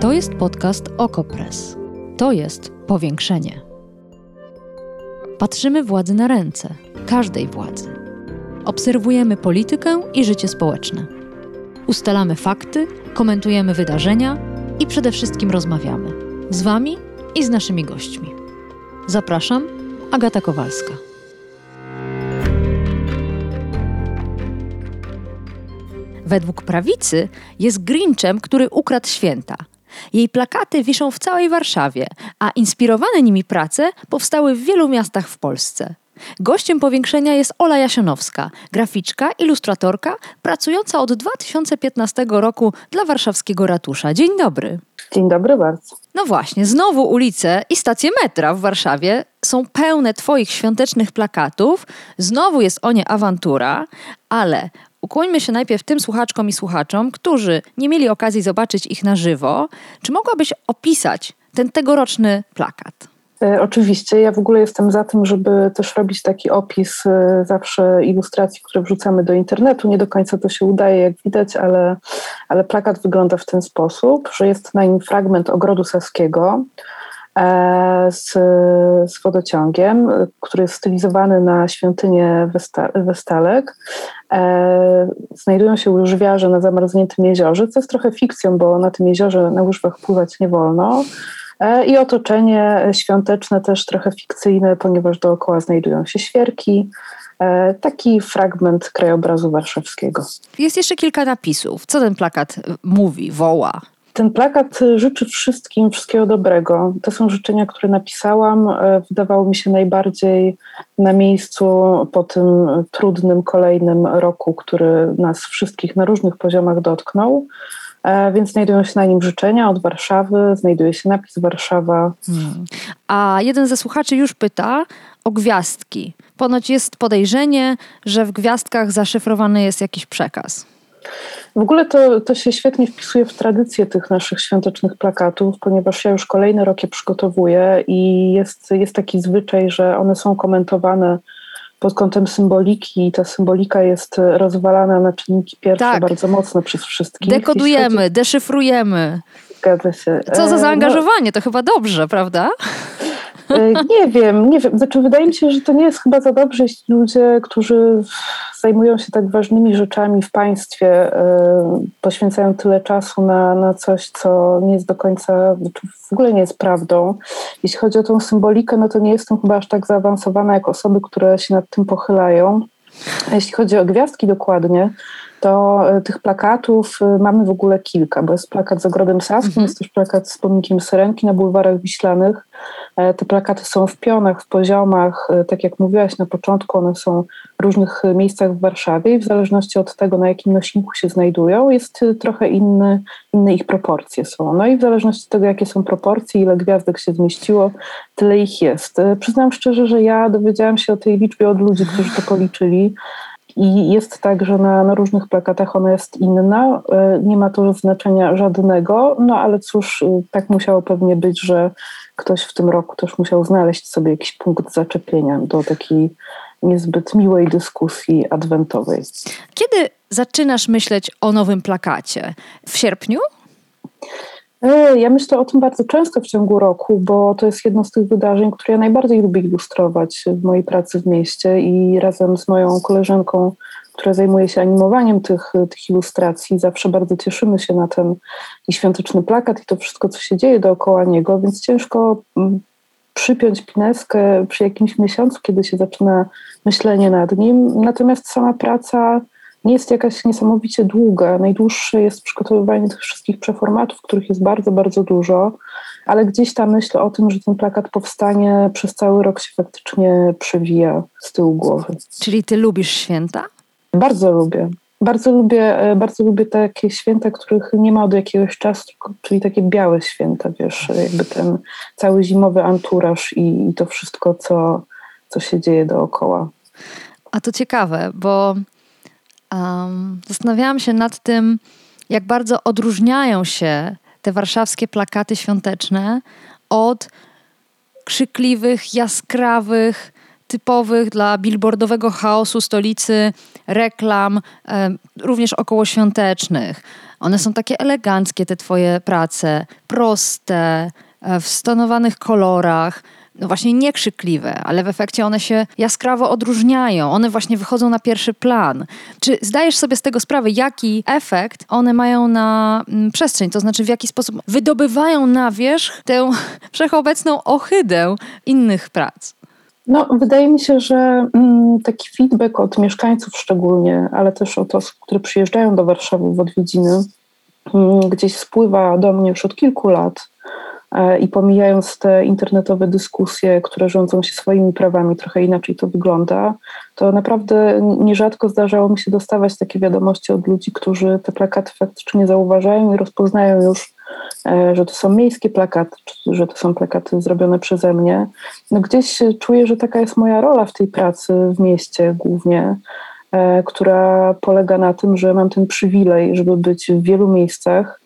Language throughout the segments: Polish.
To jest podcast Okopres. To jest powiększenie. Patrzymy władzy na ręce, każdej władzy. Obserwujemy politykę i życie społeczne. Ustalamy fakty, komentujemy wydarzenia i przede wszystkim rozmawiamy z Wami i z naszymi gośćmi. Zapraszam, Agata Kowalska. Według prawicy jest Grinchem, który ukradł święta. Jej plakaty wiszą w całej Warszawie, a inspirowane nimi prace powstały w wielu miastach w Polsce. Gościem powiększenia jest Ola Jasionowska, graficzka, ilustratorka, pracująca od 2015 roku dla warszawskiego ratusza. Dzień dobry. Dzień dobry bardzo. No właśnie, znowu ulice i stacje metra w Warszawie są pełne Twoich świątecznych plakatów. Znowu jest o nie awantura, ale ukłońmy się najpierw tym słuchaczkom i słuchaczom, którzy nie mieli okazji zobaczyć ich na żywo. Czy mogłabyś opisać ten tegoroczny plakat? E, oczywiście, ja w ogóle jestem za tym, żeby też robić taki opis e, zawsze ilustracji, które wrzucamy do internetu. Nie do końca to się udaje, jak widać, ale, ale plakat wygląda w ten sposób, że jest na nim fragment ogrodu saskiego z, z wodociągiem, który jest stylizowany na świątynię Westa, Westalek. Znajdują się łyżwiarze na zamarzniętym jeziorze, co jest trochę fikcją, bo na tym jeziorze na łyżwach pływać nie wolno. E, I otoczenie świąteczne też trochę fikcyjne, ponieważ dookoła znajdują się świerki. E, taki fragment krajobrazu warszawskiego. Jest jeszcze kilka napisów. Co ten plakat mówi, woła? Ten plakat życzy wszystkim wszystkiego dobrego. To są życzenia, które napisałam. E, wydawało mi się najbardziej na miejscu po tym trudnym kolejnym roku, który nas wszystkich na różnych poziomach dotknął. E, więc znajdują się na nim życzenia od Warszawy, znajduje się napis Warszawa. Hmm. A jeden ze słuchaczy już pyta o gwiazdki. Ponoć jest podejrzenie, że w gwiazdkach zaszyfrowany jest jakiś przekaz. W ogóle to, to się świetnie wpisuje w tradycję tych naszych świątecznych plakatów, ponieważ ja już kolejny rok je przygotowuję i jest, jest taki zwyczaj, że one są komentowane pod kątem symboliki i ta symbolika jest rozwalana na czynniki pierwsze tak. bardzo mocno przez wszystkich. Dekodujemy, chodzi... deszyfrujemy. Zgadza się. Co za e, zaangażowanie, no... to chyba dobrze, prawda? E, nie wiem, nie wiem. Znaczy, wydaje mi się, że to nie jest chyba za dobrze, jeśli ludzie, którzy zajmują się tak ważnymi rzeczami w państwie, e, poświęcają tyle czasu na, na coś, co nie jest do końca, znaczy w ogóle nie jest prawdą. Jeśli chodzi o tą symbolikę, no to nie jestem chyba aż tak zaawansowana jak osoby, które się nad tym pochylają. A jeśli chodzi o gwiazdki dokładnie, to e, tych plakatów mamy w ogóle kilka, bo jest plakat z ogrodem saskim, mhm. jest też plakat z pomnikiem Syrenki na bulwarach wiślanych. E, te plakaty są w pionach, w poziomach, tak jak mówiłaś na początku, one są w różnych miejscach w Warszawie i w zależności od tego, na jakim nośniku się znajdują, jest trochę inny, inne ich proporcje są. No i w zależności od tego, jakie są proporcje, ile gwiazdek się zmieściło, tyle ich jest. Przyznam szczerze, że ja dowiedziałam się o tej liczbie od ludzi, którzy to policzyli. I jest tak, że na, na, różnych plakatach ona jest inna, e, nie ma to znaczenia żadnego, no ale cóż, e, tak musiało pewnie być, że ktoś w tym roku też musiał znaleźć sobie jakiś punkt zaczepienia do takiej niezbyt miłej dyskusji adwentowej. Kiedy zaczynasz myśleć o nowym plakacie? W sierpniu? E, ja myślę o tym bardzo często w ciągu roku, bo to jest jedno z tych wydarzeń, które ja najbardziej lubię ilustrować w mojej pracy w mieście i razem z moją koleżanką, która zajmuje się animowaniem tych, tych ilustracji, zawsze bardzo cieszymy się na ten i świąteczny plakat i to wszystko, co się dzieje dookoła niego, więc ciężko mm, przypiąć pineskę przy jakimś miesiącu, kiedy się zaczyna myślenie nad nim. Natomiast sama praca nie jest jakaś niesamowicie długa. Najdłuższe jest przygotowywanie tych wszystkich przeformatów, których jest bardzo, bardzo dużo, ale gdzieś ta myśl o tym, że ten plakat powstanie przez cały rok się faktycznie przewija z tyłu głowy. Czyli ty lubisz święta? Bardzo lubię. Bardzo lubię, e, bardzo lubię takie święta, których nie ma od jakiegoś czasu, czyli takie białe święta, wiesz, jakby ten cały zimowy anturaż i, i to wszystko, co, co się dzieje dookoła. A to ciekawe, bo um, zastanawiałam się nad tym, jak bardzo odróżniają się te warszawskie plakaty świąteczne od krzykliwych, jaskrawych, typowych dla billboardowego chaosu stolicy reklam, e, również okołoświątecznych. One są takie eleganckie, te twoje prace, proste, e, w stonowanych kolorach no właśnie niekrzykliwe, ale w efekcie one się jaskrawo odróżniają. One właśnie wychodzą na pierwszy plan. Czy zdajesz sobie z tego sprawę, jaki efekt one mają na mm, przestrzeń? To znaczy, w jaki sposób wydobywają na wierzch tę wszechobecną ohydę innych prac? No, wydaje mi się, że mm, taki feedback od mieszkańców szczególnie, ale też od osób, które przyjeżdżają do Warszawy w odwiedziny, mm, gdzieś spływa do mnie już od kilku lat i pomijając te internetowe dyskusje, które rządzą się swoimi prawami, trochę inaczej to wygląda, to naprawdę nierzadko zdarzało mi się dostawać takie wiadomości od ludzi, którzy te plakaty faktycznie zauważają i rozpoznają już, e, że to są miejskie plakaty, że to są plakaty zrobione przeze mnie. No gdzieś czuję, że taka jest moja rola w tej pracy w mieście głównie, e, która polega na tym, że mam ten przywilej, żeby być w wielu miejscach E,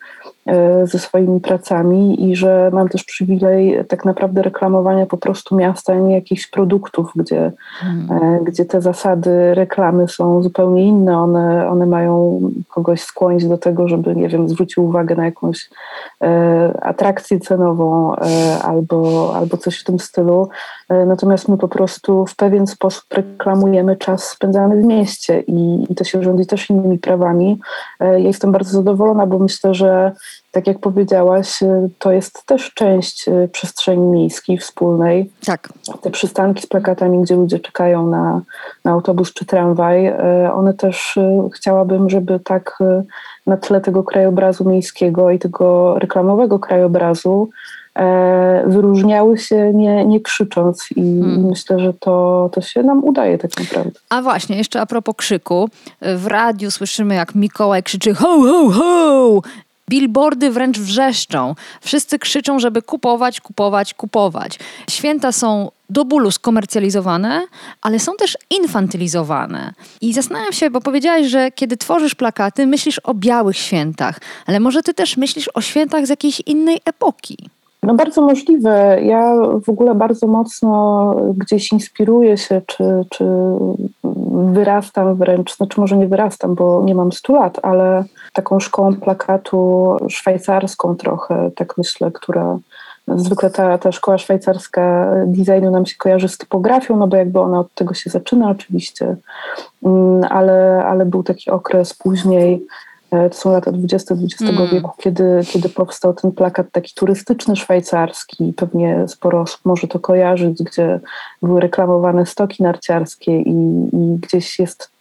ze swoimi pracami i że mam też przywilej tak naprawdę reklamowania po prostu miasta, a nie jakichś produktów, gdzie, hmm. gdzie te zasady reklamy są zupełnie inne. One, one mają kogoś skłonić do tego, żeby, nie wiem, zwrócił uwagę na jakąś e, atrakcję cenową e, albo, albo coś w tym stylu. E, natomiast my po prostu w pewien sposób reklamujemy czas spędzany w mieście i, i to się rządzi też innymi prawami. Ja jestem bardzo zadowolona, bo myślę, że tak jak powiedziałaś, y, to jest też część y, przestrzeni miejskiej wspólnej. Tak. Te przystanki z plakatami, gdzie ludzie czekają na, na autobus czy tramwaj, y, one też chciałabym, żeby tak na tle tego krajobrazu miejskiego i tego reklamowego krajobrazu e, wyróżniały się nie, nie krzycząc i hmm. myślę, że to, to się nam udaje tak naprawdę. A właśnie, jeszcze a propos krzyku. W radiu słyszymy jak Mikołaj krzyczy ho, ho, ho Billboardy wręcz wrzeszczą. Wszyscy krzyczą, żeby kupować, kupować, kupować. Święta są do bólu skomercjalizowane, ale są też infantylizowane. I zastanawiam się, bo powiedziałaś, że kiedy tworzysz plakaty, myślisz o białych świętach, ale może ty też myślisz o świętach z jakiejś innej epoki. No bardzo możliwe. Ja w ogóle bardzo mocno gdzieś inspiruję się, czy, czy wyrastam wręcz, znaczy może nie wyrastam, bo nie mam 100 lat, ale taką szkołą plakatu szwajcarską trochę, tak myślę, która zwykle ta, ta szkoła szwajcarska designu nam się kojarzy z typografią, no bo jakby ona od tego się zaczyna oczywiście, mm, ale, ale był taki okres później to są lata 20 XX mm. wieku, kiedy, kiedy powstał ten plakat taki turystyczny szwajcarski. Pewnie sporo osób może to kojarzyć, gdzie były reklamowane stoki narciarskie i, i gdzieś jest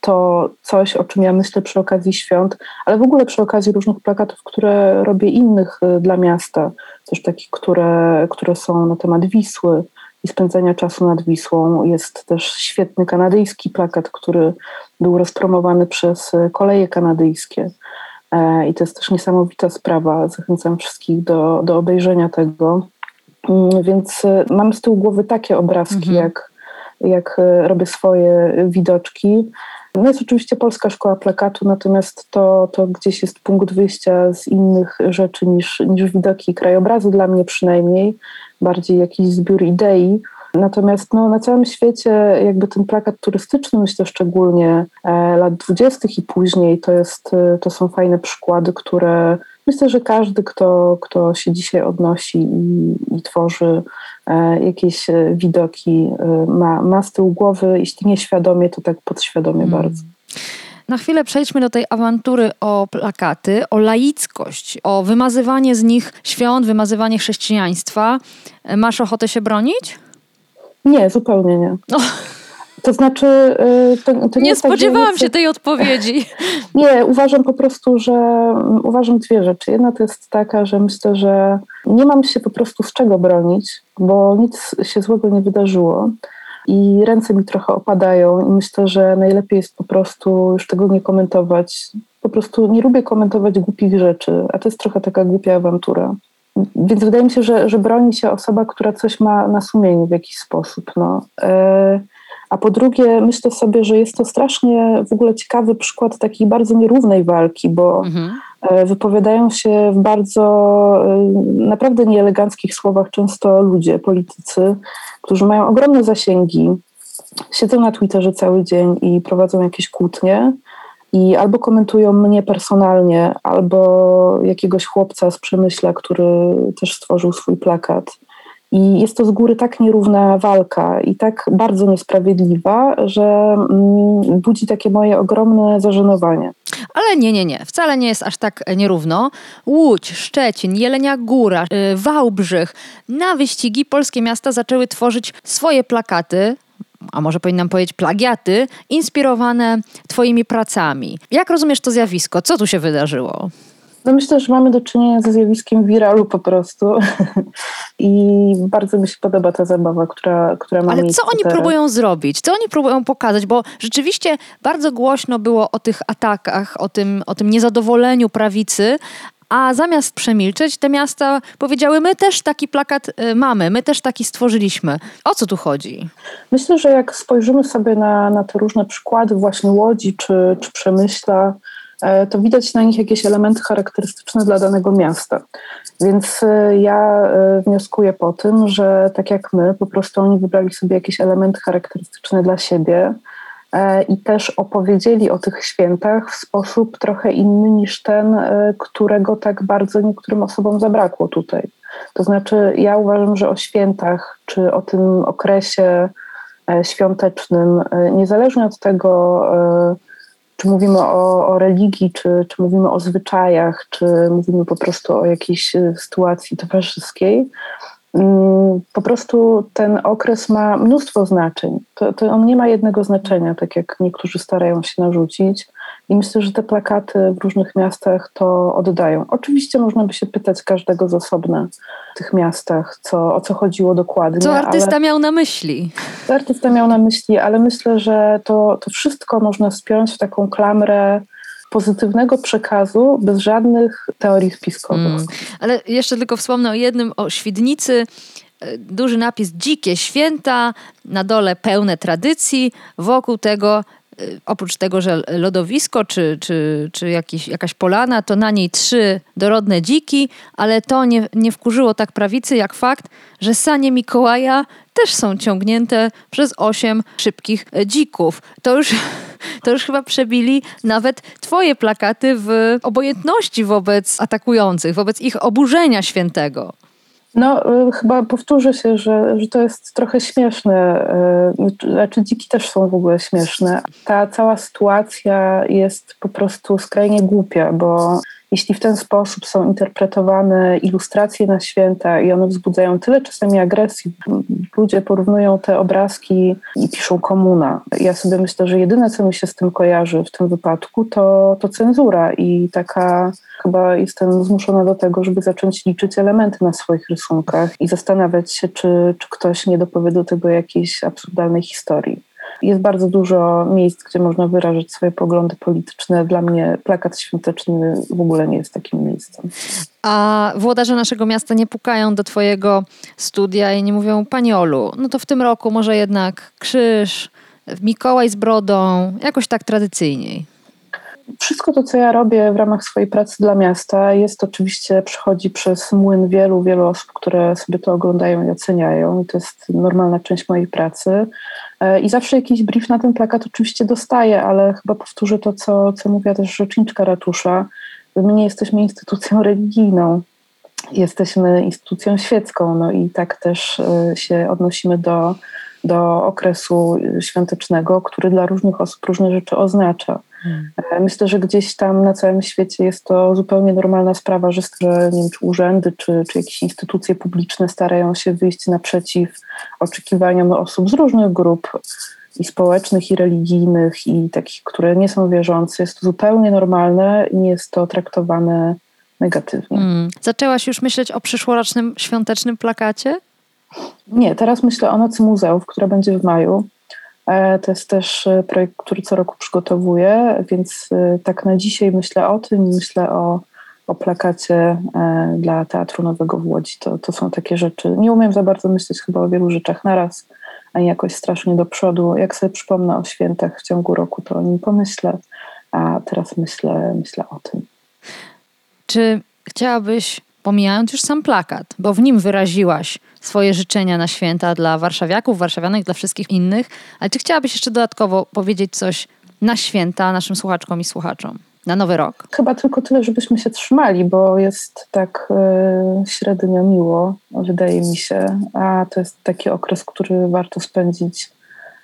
to coś, o czym ja myślę przy okazji świąt, ale w ogóle przy okazji różnych plakatów, które robię innych e, dla miasta, też takich, które, które są na temat Wisły, i spędzania czasu nad Wisłą. Jest też świetny kanadyjski plakat, który był rozpromowany przez koleje kanadyjskie. E, I to jest też niesamowita sprawa. Zachęcam wszystkich do, do obejrzenia tego. Mm, więc e, mam z tyłu głowy takie obrazki, mhm. jak, jak e, robię swoje widoczki. No jest oczywiście Polska Szkoła Plakatu, natomiast to, to gdzieś jest punkt wyjścia z innych rzeczy niż, niż widoki krajobrazu, dla mnie przynajmniej, bardziej jakiś zbiór idei. Natomiast no, na całym świecie jakby ten plakat turystyczny, myślę szczególnie e, lat dwudziestych i później, to, jest, e, to są fajne przykłady, które myślę, że każdy, kto, kto się dzisiaj odnosi i, i tworzy e, jakieś widoki, ma, ma z tyłu głowy, jeśli nie świadomie, to tak podświadomie hmm. bardzo. Na chwilę przejdźmy do tej awantury o plakaty, o laickość, o wymazywanie z nich świąt, wymazywanie chrześcijaństwa. Masz ochotę się bronić? Nie, zupełnie nie. No. To znaczy. Y, to, to nie, nie tak, spodziewałam tak, się tej odpowiedzi. Nie, uważam po prostu, że mm, uważam dwie rzeczy. Jedna to jest taka, że myślę, że nie mam się po prostu z czego bronić, bo nic się złego nie wydarzyło. I ręce mi trochę opadają, i myślę, że najlepiej jest po prostu już tego nie komentować. Po prostu nie lubię komentować głupich rzeczy, a to jest trochę taka głupia awantura. Więc wydaje mi się, że, że broni się osoba, która coś ma na sumieniu w jakiś sposób. No. E, a po drugie, myślę sobie, że jest to strasznie w ogóle ciekawy przykład takiej bardzo nierównej walki, bo mhm. E, wypowiadają się w bardzo e, naprawdę nieeleganckich słowach często ludzie, politycy, którzy mają ogromne zasięgi siedzą na Twitterze cały dzień i prowadzą jakieś kłótnie i albo komentują mnie personalnie, albo jakiegoś chłopca z Przemyśla, który też stworzył swój plakat. I jest to z góry tak nierówna walka i tak bardzo niesprawiedliwa, że mm, budzi takie moje ogromne zażenowanie. Ale nie, nie, nie. Wcale nie jest aż tak nierówno. Łódź, Szczecin, Jelenia Góra, y, Wałbrzych. Na wyścigi polskie miasta zaczęły tworzyć swoje plakaty, a może powinnam powiedzieć plagiaty, inspirowane Twoimi pracami. Jak rozumiesz to zjawisko? Co tu się wydarzyło? No myślę, że mamy do czynienia ze zjawiskiem wiralu po prostu. I bardzo mi się podoba ta zabawa, która, która ma Ale co oni teraz. próbują zrobić? Co oni próbują pokazać? Bo rzeczywiście bardzo głośno było o tych atakach, o tym, o tym niezadowoleniu prawicy, a zamiast przemilczeć, te miasta powiedziały: My też taki plakat y, mamy, my też taki stworzyliśmy. O co tu chodzi? Myślę, że jak spojrzymy sobie na, na te różne przykłady, właśnie Łodzi czy, czy Przemyśla, to widać na nich jakieś elementy charakterystyczne dla danego miasta. Więc e, ja e, wnioskuję po tym, że tak jak my, po prostu oni wybrali sobie jakieś elementy charakterystyczne dla siebie E, i też opowiedzieli o tych świętach w sposób trochę inny niż ten, e, którego tak bardzo niektórym osobom zabrakło tutaj. To znaczy, ja uważam, że o świętach czy o tym okresie e, świątecznym, niezależnie od tego, czy mówimy o, o religii, czy, czy mówimy o zwyczajach, czy mówimy po prostu o jakiejś sytuacji towarzyskiej, po prostu ten okres ma mnóstwo znaczeń. To, to, on nie ma jednego znaczenia, tak jak niektórzy starają się narzucić. I myślę, że te plakaty w różnych miastach to oddają. Oczywiście można by się pytać każdego z osobna w tych miastach, co, o co chodziło dokładnie. Co artysta ale, miał na myśli? Co artysta miał na myśli, ale myślę, że to, to wszystko można spiąć w taką klamrę pozytywnego przekazu bez żadnych teorii spiskowych. Mm. Ale jeszcze tylko wspomnę o jednym, o Świdnicy. E, duży napis Dzikie Święta, na dole pełne tradycji, wokół tego e, oprócz tego, że lodowisko czy, czy, czy jakiś, jakaś polana, to na niej trzy dorodne dziki, ale to nie, nie wkurzyło tak prawicy jak fakt, że sanie Mikołaja też są ciągnięte przez osiem szybkich e, dzików. To już to już chyba przebili nawet twoje plakaty w obojętności wobec atakujących, wobec ich oburzenia świętego. No, y, chyba powtórzę się, że, że to jest trochę śmieszne. Y, znaczy, dziki też są w ogóle śmieszne. Ta cała sytuacja jest po prostu skrajnie głupia, bo jeśli w ten sposób są interpretowane ilustracje na święta i one wzbudzają tyle czasami agresji, ludzie porównują te obrazki i piszą komuna. Ja sobie myślę, że jedyne, co mi się z tym kojarzy w tym wypadku, to, to cenzura i taka chyba jestem zmuszona do tego, żeby zacząć liczyć elementy na swoich rysunkach i zastanawiać się, czy, czy ktoś nie dopowie do tego jakiejś absurdalnej historii. Jest bardzo dużo miejsc, gdzie można wyrażać swoje poglądy polityczne. Dla mnie plakat świąteczny w ogóle nie jest takim miejscem. A włodarze naszego miasta nie pukają do twojego studia i nie mówią, Pani Olu, no to w tym roku może jednak krzyż, Mikołaj z brodą, jakoś tak tradycyjniej. Wszystko to, co ja robię w ramach swojej pracy dla miasta, jest oczywiście, przechodzi przez młyn wielu, wielu osób, które sobie to oglądają i oceniają. I to jest normalna część mojej pracy. E, I zawsze jakiś brief na ten plakat oczywiście dostaję, ale chyba powtórzę to, co, co mówiła też rzeczniczka ratusza. My nie jesteśmy instytucją religijną, jesteśmy instytucją świecką, no i tak też e, się odnosimy do, do okresu świątecznego, który dla różnych osób różne rzeczy oznacza. E, myślę, że gdzieś tam na całym świecie jest to zupełnie normalna sprawa, że, nie wiem, czy urzędy, czy, czy jakieś instytucje publiczne starają się wyjść naprzeciw oczekiwaniom osób z różnych grup i społecznych, i religijnych, i takich, które nie są wierzące. Jest to zupełnie normalne i nie jest to traktowane negatywnie. Hmm. Zaczęłaś już myśleć o przyszłorocznym świątecznym plakacie? Nie, teraz myślę o Nocy Muzeów, która będzie w maju. E, to jest też e, projekt, który co roku przygotowuję, więc e, tak na dzisiaj myślę o tym, myślę o, o plakacie dla Teatru Nowego w Łodzi. To, to są takie rzeczy. Nie umiem za bardzo myśleć chyba o wielu rzeczach naraz, ani jakoś strasznie do przodu. Jak sobie przypomnę o świętach w ciągu roku, to o nim pomyślę, a teraz myślę, myślę o tym. Czy chciałabyś pomijając już sam plakat, bo w nim wyraziłaś swoje życzenia na święta dla warszawiaków, warszawianek, dla wszystkich innych. Ale czy chciałabyś jeszcze dodatkowo powiedzieć coś na święta naszym słuchaczkom i słuchaczom? Na nowy rok? Chyba tylko tyle, żebyśmy się trzymali, bo jest tak y, średnio miło, wydaje mi się. A to jest taki okres, który warto spędzić,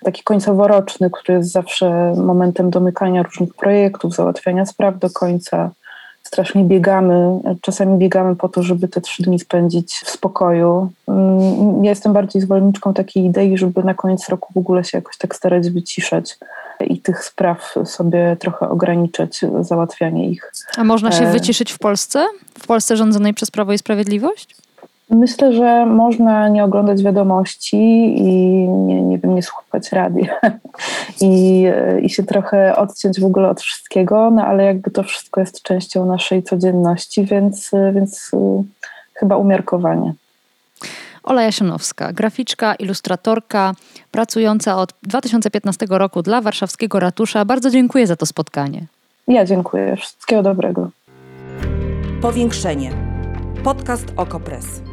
taki końcoworoczny, który jest zawsze momentem domykania różnych projektów, załatwiania spraw do końca. Strasznie biegamy, czasami biegamy po to, żeby te trzy dni spędzić w spokoju. Ja jestem bardziej zwolenniczką takiej idei, żeby na koniec roku w ogóle się jakoś tak starać wyciszać i tych spraw sobie trochę ograniczyć, załatwianie ich. A można się wyciszyć w Polsce? W Polsce rządzonej przez Prawo i Sprawiedliwość? Myślę, że można nie oglądać wiadomości i nie, nie wiem, nie słuchać radia I, i się trochę odciąć w ogóle od wszystkiego, no ale jakby to wszystko jest częścią naszej codzienności, więc, więc chyba umiarkowanie. Ola Jasionowska, graficzka, ilustratorka, pracująca od 2015 roku dla warszawskiego ratusza. Bardzo dziękuję za to spotkanie. Ja dziękuję. Wszystkiego dobrego. Powiększenie. Podcast Okopres.